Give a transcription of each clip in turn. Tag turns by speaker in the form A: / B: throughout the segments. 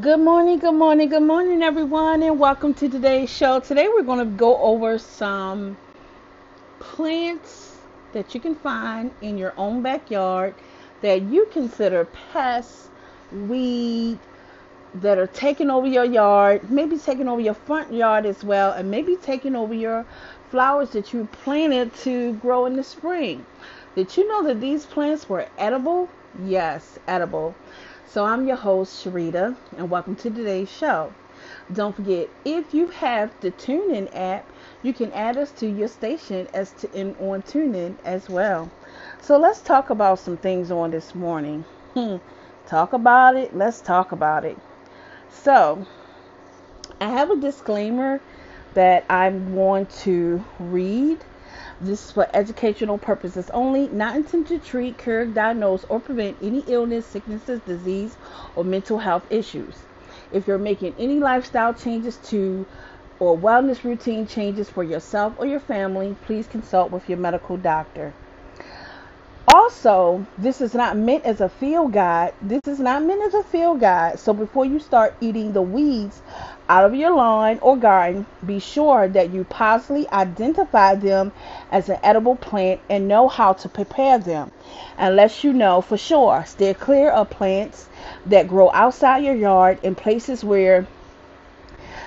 A: Good morning, good morning, good morning, everyone, and welcome to today's show. Today, we're going to go over some plants that you can find in your own backyard that you consider pests, weed that are taking over your yard, maybe taking over your front yard as well, and maybe taking over your flowers that you planted to grow in the spring. Did you know that these plants were edible? Yes, edible. So I'm your host, Sharita, and welcome to today's show. Don't forget, if you have the TuneIn app, you can add us to your station as to in on TuneIn as well. So let's talk about some things on this morning. Hmm. Talk about it. Let's talk about it. So I have a disclaimer that I'm going to read this is for educational purposes only, not intended to treat, cure, diagnose, or prevent any illness, sicknesses, disease, or mental health issues. If you're making any lifestyle changes to or wellness routine changes for yourself or your family, please consult with your medical doctor. Also, this is not meant as a field guide. This is not meant as a field guide. So before you start eating the weeds out of your lawn or garden, be sure that you positively identify them as an edible plant and know how to prepare them. Unless you know for sure, stay clear of plants that grow outside your yard in places where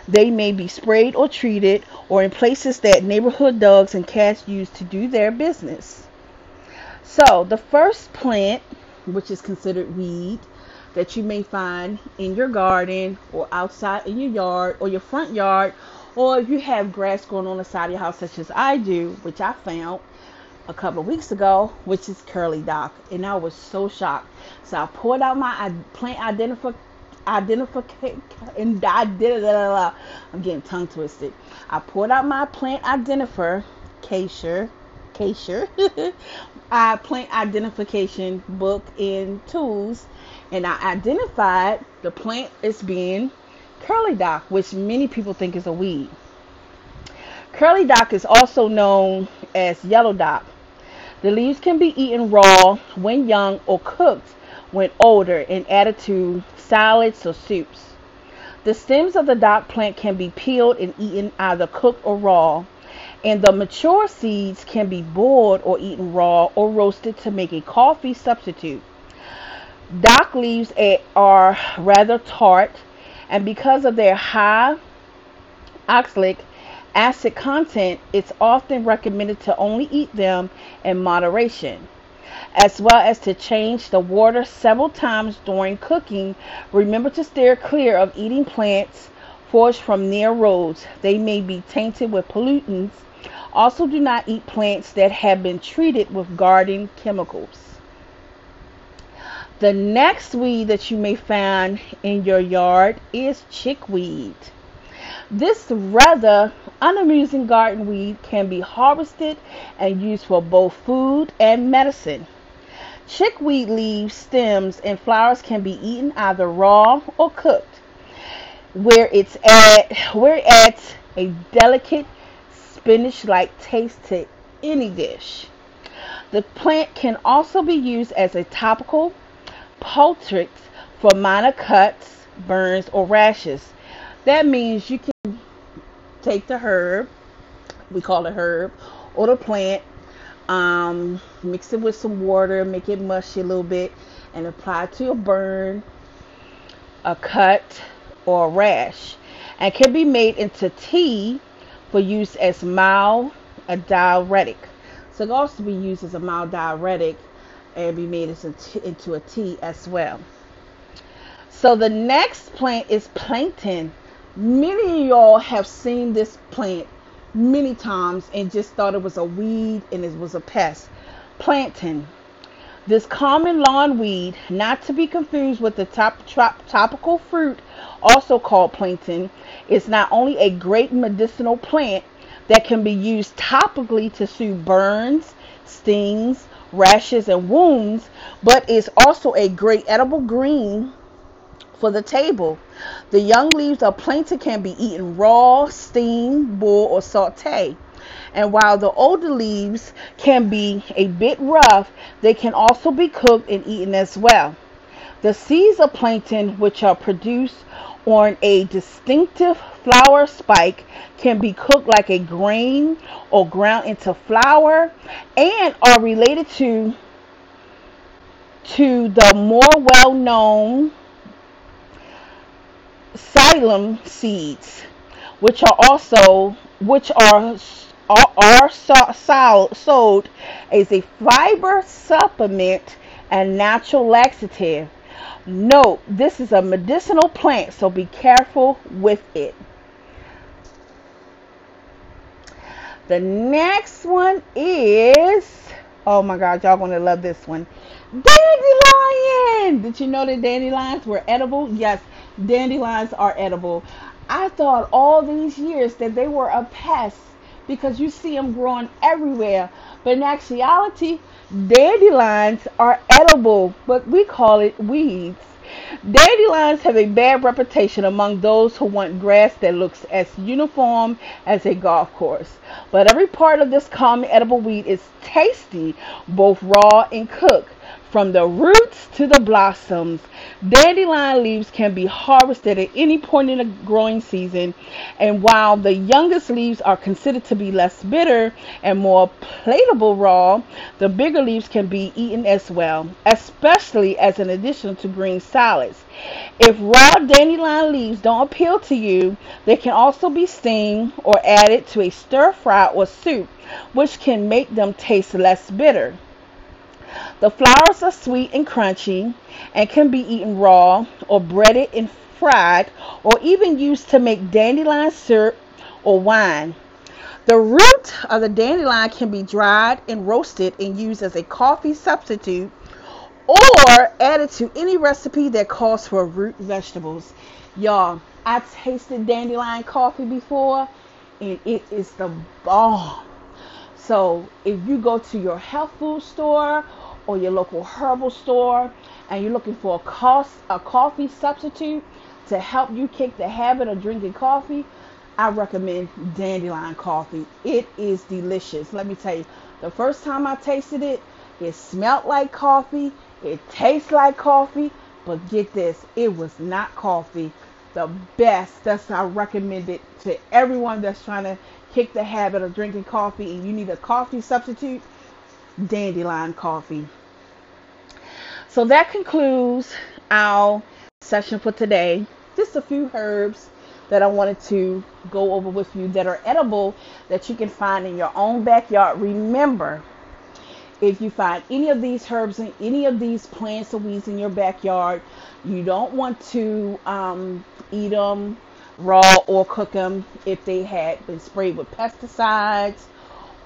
A: they may be sprayed or treated or in places that neighborhood dogs and cats use to do their business. So, the first plant, which is considered weed, that you may find in your garden or outside in your yard or your front yard, or if you have grass growing on the side of your house, such as I do, which I found a couple of weeks ago, which is curly dock, and I was so shocked. So I pulled out my plant identification identification and I did it. I'm getting tongue twisted. I pulled out my plant identifier, Casher, Casher, I plant identification book and tools, and I identified the plant as being curly dock, which many people think is a weed. Curly dock is also known as yellow dock. The leaves can be eaten raw when young or cooked when older and added to salads or soups. The stems of the dock plant can be peeled and eaten either cooked or raw and the mature seeds can be boiled or eaten raw or roasted to make a coffee substitute. Dock leaves are rather tart, and because of their high oxalic acid content, it's often recommended to only eat them in moderation, as well as to change the water several times during cooking. Remember to steer clear of eating plants foraged from near roads. They may be tainted with pollutants also, do not eat plants that have been treated with garden chemicals. The next weed that you may find in your yard is chickweed. This rather unamusing garden weed can be harvested and used for both food and medicine. Chickweed leaves, stems, and flowers can be eaten either raw or cooked, where it's at where it adds a delicate spinach like taste to any dish. The plant can also be used as a topical poultice for minor cuts, burns, or rashes. That means you can take the herb, we call it herb, or the plant, um, mix it with some water, make it mushy a little bit, and apply to a burn, a cut, or rash. And can be made into tea for use as mild a diuretic. So it can also be used as a mild diuretic and be made into a tea as well. So the next plant is plantain. Many of y'all have seen this plant many times and just thought it was a weed and it was a pest. Plantain. This common lawn weed, not to be confused with the top, tropical fruit, also called plantain, is not only a great medicinal plant that can be used topically to soothe burns, stings, rashes, and wounds, but is also a great edible green for the table. The young leaves of plantain can be eaten raw, steamed, boiled, or sauteed. And while the older leaves can be a bit rough, they can also be cooked and eaten as well. The seeds of plankton, which are produced on a distinctive flower spike, can be cooked like a grain or ground into flour and are related to to the more well-known psyllium seeds, which are also which are are, sold as a fiber supplement and natural laxative. Note, this is a medicinal plant, so be careful with it. The next one is, oh my God, y'all gonna love this one. Dandelion! Did you know that dandelions were edible? Yes, dandelions are edible. I thought all these years that they were a pest because you see them growing everywhere. But in actuality, dandelions are edible, but we call it weeds. Dandelions have a bad reputation among those who want grass that looks as uniform as a golf course. But every part of this common edible weed is tasty, both raw and cooked. From the roots to the blossoms, dandelion leaves can be harvested at any point in the growing season. And while the youngest leaves are considered to be less bitter and more palatable raw, the bigger leaves can be eaten as well, especially as an addition to green salads. If raw dandelion leaves don't appeal to you, they can also be steamed or added to a stir fry or soup, which can make them taste less bitter. The flowers are sweet and crunchy and can be eaten raw or breaded and fried or even used to make dandelion syrup or wine. The root of the dandelion can be dried and roasted and used as a coffee substitute or added to any recipe that calls for root vegetables. Y'all, I tasted dandelion coffee before and it is the bomb. So if you go to your health food store or your local herbal store and you're looking for a, cost, a coffee substitute to help you kick the habit of drinking coffee, I recommend dandelion coffee. It is delicious. Let me tell you, the first time I tasted it, it smelled like coffee, it tastes like coffee, but get this, it was not coffee. The best. That's I recommend it to everyone that's trying to kick the habit of drinking coffee and you need a coffee substitute dandelion coffee. So that concludes our session for today. Just a few herbs that I wanted to go over with you that are edible that you can find in your own backyard. Remember, if you find any of these herbs and any of these plants or weeds in your backyard, you don't want to um, eat them raw or cook them if they had been sprayed with pesticides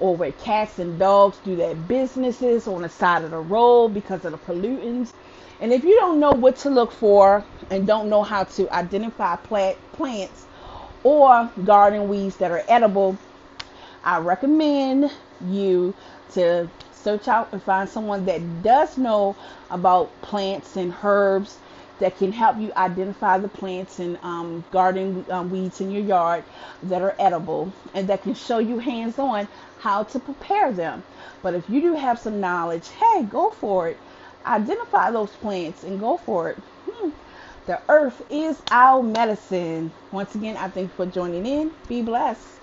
A: or where cats and dogs do their businesses on the side of the road because of the pollutants. And if you don't know what to look for and don't know how to identify plant, plants or garden weeds that are edible, I recommend you to search out and find someone that does know about plants and herbs that can help you identify the plants and um, garden um, weeds in your yard that are edible and that can show you hands on how to prepare them. But if you do have some knowledge, hey, go for it. Identify those plants and go for it. Hmm. The earth is our medicine. Once again, I thank you for joining in. Be blessed.